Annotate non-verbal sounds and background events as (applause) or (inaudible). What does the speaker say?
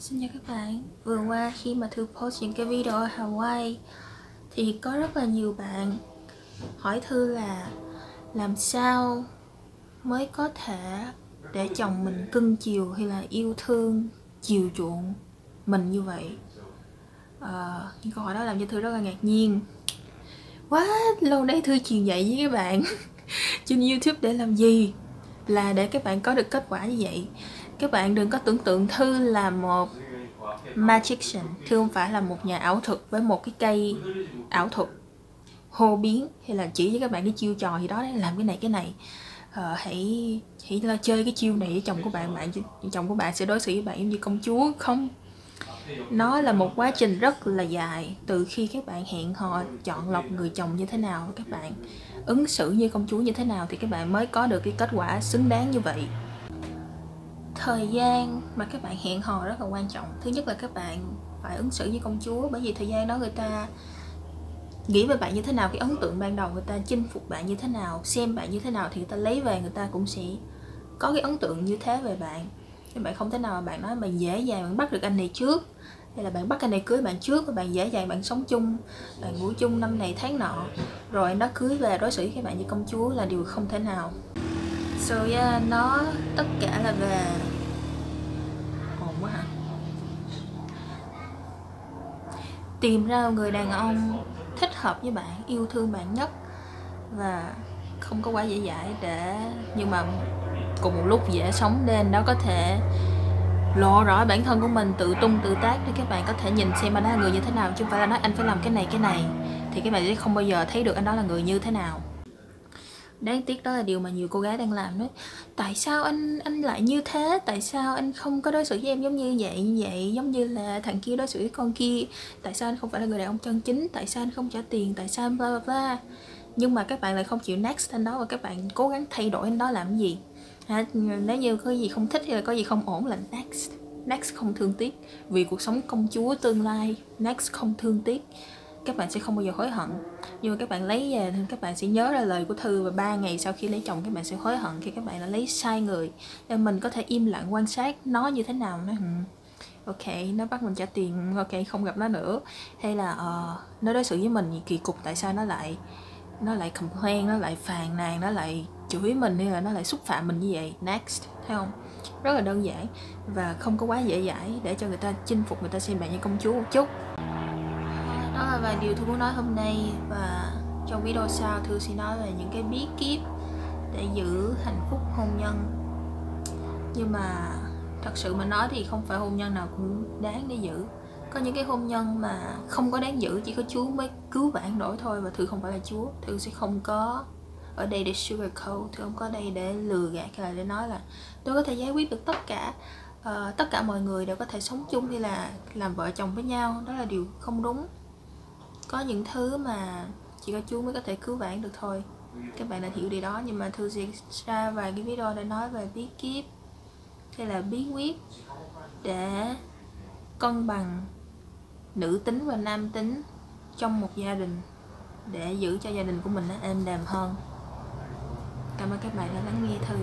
Xin chào các bạn. Vừa qua khi mà Thư post những cái video ở Hawaii Thì có rất là nhiều bạn hỏi Thư là Làm sao mới có thể để chồng mình cưng chiều hay là yêu thương, chiều chuộng mình như vậy? À, Những câu hỏi đó làm cho Thư rất là ngạc nhiên. Quá lâu nay Thư truyền dạy với các bạn (laughs) trên YouTube để làm gì? Là để các bạn có được kết quả như vậy các bạn đừng có tưởng tượng thư là một magician. Thư không phải là một nhà ảo thuật với một cái cây ảo thuật hô biến hay là chỉ với các bạn cái chiêu trò gì đó để làm cái này cái này. Ờ, hãy hãy là chơi cái chiêu này với chồng của bạn bạn chồng của bạn sẽ đối xử với bạn như công chúa không? Nó là một quá trình rất là dài từ khi các bạn hẹn hò chọn lọc người chồng như thế nào các bạn ứng xử như công chúa như thế nào thì các bạn mới có được cái kết quả xứng đáng như vậy thời gian mà các bạn hẹn hò rất là quan trọng. Thứ nhất là các bạn phải ứng xử với công chúa bởi vì thời gian đó người ta nghĩ về bạn như thế nào cái ấn tượng ban đầu người ta chinh phục bạn như thế nào xem bạn như thế nào thì người ta lấy về người ta cũng sẽ có cái ấn tượng như thế về bạn. Nhưng bạn không thể nào mà bạn nói bạn dễ dàng bạn bắt được anh này trước hay là bạn bắt anh này cưới bạn trước và bạn dễ dàng bạn sống chung bạn ngủ chung năm này tháng nọ rồi nó cưới về đối xử với các bạn như công chúa là điều không thể nào. So yeah, nó tất cả là về ổn quá hả tìm ra người đàn ông thích hợp với bạn, yêu thương bạn nhất và không có quá dễ dãi để, nhưng mà cùng một lúc dễ sống nên đó có thể lộ rõ bản thân của mình, tự tung tự tác để các bạn có thể nhìn xem anh đó là người như thế nào, chứ không phải là nói anh phải làm cái này cái này. Thì các bạn sẽ không bao giờ thấy được anh đó là người như thế nào đáng tiếc đó là điều mà nhiều cô gái đang làm đấy. Tại sao anh anh lại như thế? Tại sao anh không có đối xử với em giống như vậy như vậy giống như là thằng kia đối xử với con kia? Tại sao anh không phải là người đàn ông chân chính? Tại sao anh không trả tiền? Tại sao anh bla bla bla? Nhưng mà các bạn lại không chịu next anh đó và các bạn cố gắng thay đổi anh đó làm gì? À, nếu như có gì không thích hay là có gì không ổn là next. Next không thương tiếc. Vì cuộc sống công chúa tương lai next không thương tiếc các bạn sẽ không bao giờ hối hận. Nhưng mà các bạn lấy về thì các bạn sẽ nhớ ra lời của thư và ba ngày sau khi lấy chồng các bạn sẽ hối hận khi các bạn đã lấy sai người. Nên mình có thể im lặng quan sát nó như thế nào nó ừ. ok nó bắt mình trả tiền. Ok không gặp nó nữa. Hay là uh, nó đối xử với mình kỳ cục tại sao nó lại nó lại complain nó lại phàn nàn nó lại chửi mình hay là nó lại xúc phạm mình như vậy? Next thấy không? Rất là đơn giản và không có quá dễ dãi để cho người ta chinh phục người ta xem bạn như công chúa một chút đó là vài điều tôi muốn nói hôm nay và trong video sau thư sẽ nói về những cái bí kíp để giữ hạnh phúc hôn nhân. Nhưng mà thật sự mà nói thì không phải hôn nhân nào cũng đáng để giữ. Có những cái hôn nhân mà không có đáng giữ chỉ có chúa mới cứu vãn đổi thôi và thư không phải là chúa thư sẽ không có ở đây để sugarcoat thư không có đây để lừa gạt hay là để nói là tôi có thể giải quyết được tất cả uh, tất cả mọi người đều có thể sống chung hay là làm vợ chồng với nhau. Đó là điều không đúng có những thứ mà chỉ có chú mới có thể cứu vãn được thôi. Các bạn đã hiểu điều đó, nhưng mà thư sẽ ra vài cái video để nói về bí kíp hay là bí quyết để cân bằng nữ tính và nam tính trong một gia đình để giữ cho gia đình của mình nó êm đềm hơn. Cảm ơn các bạn đã lắng nghe thư.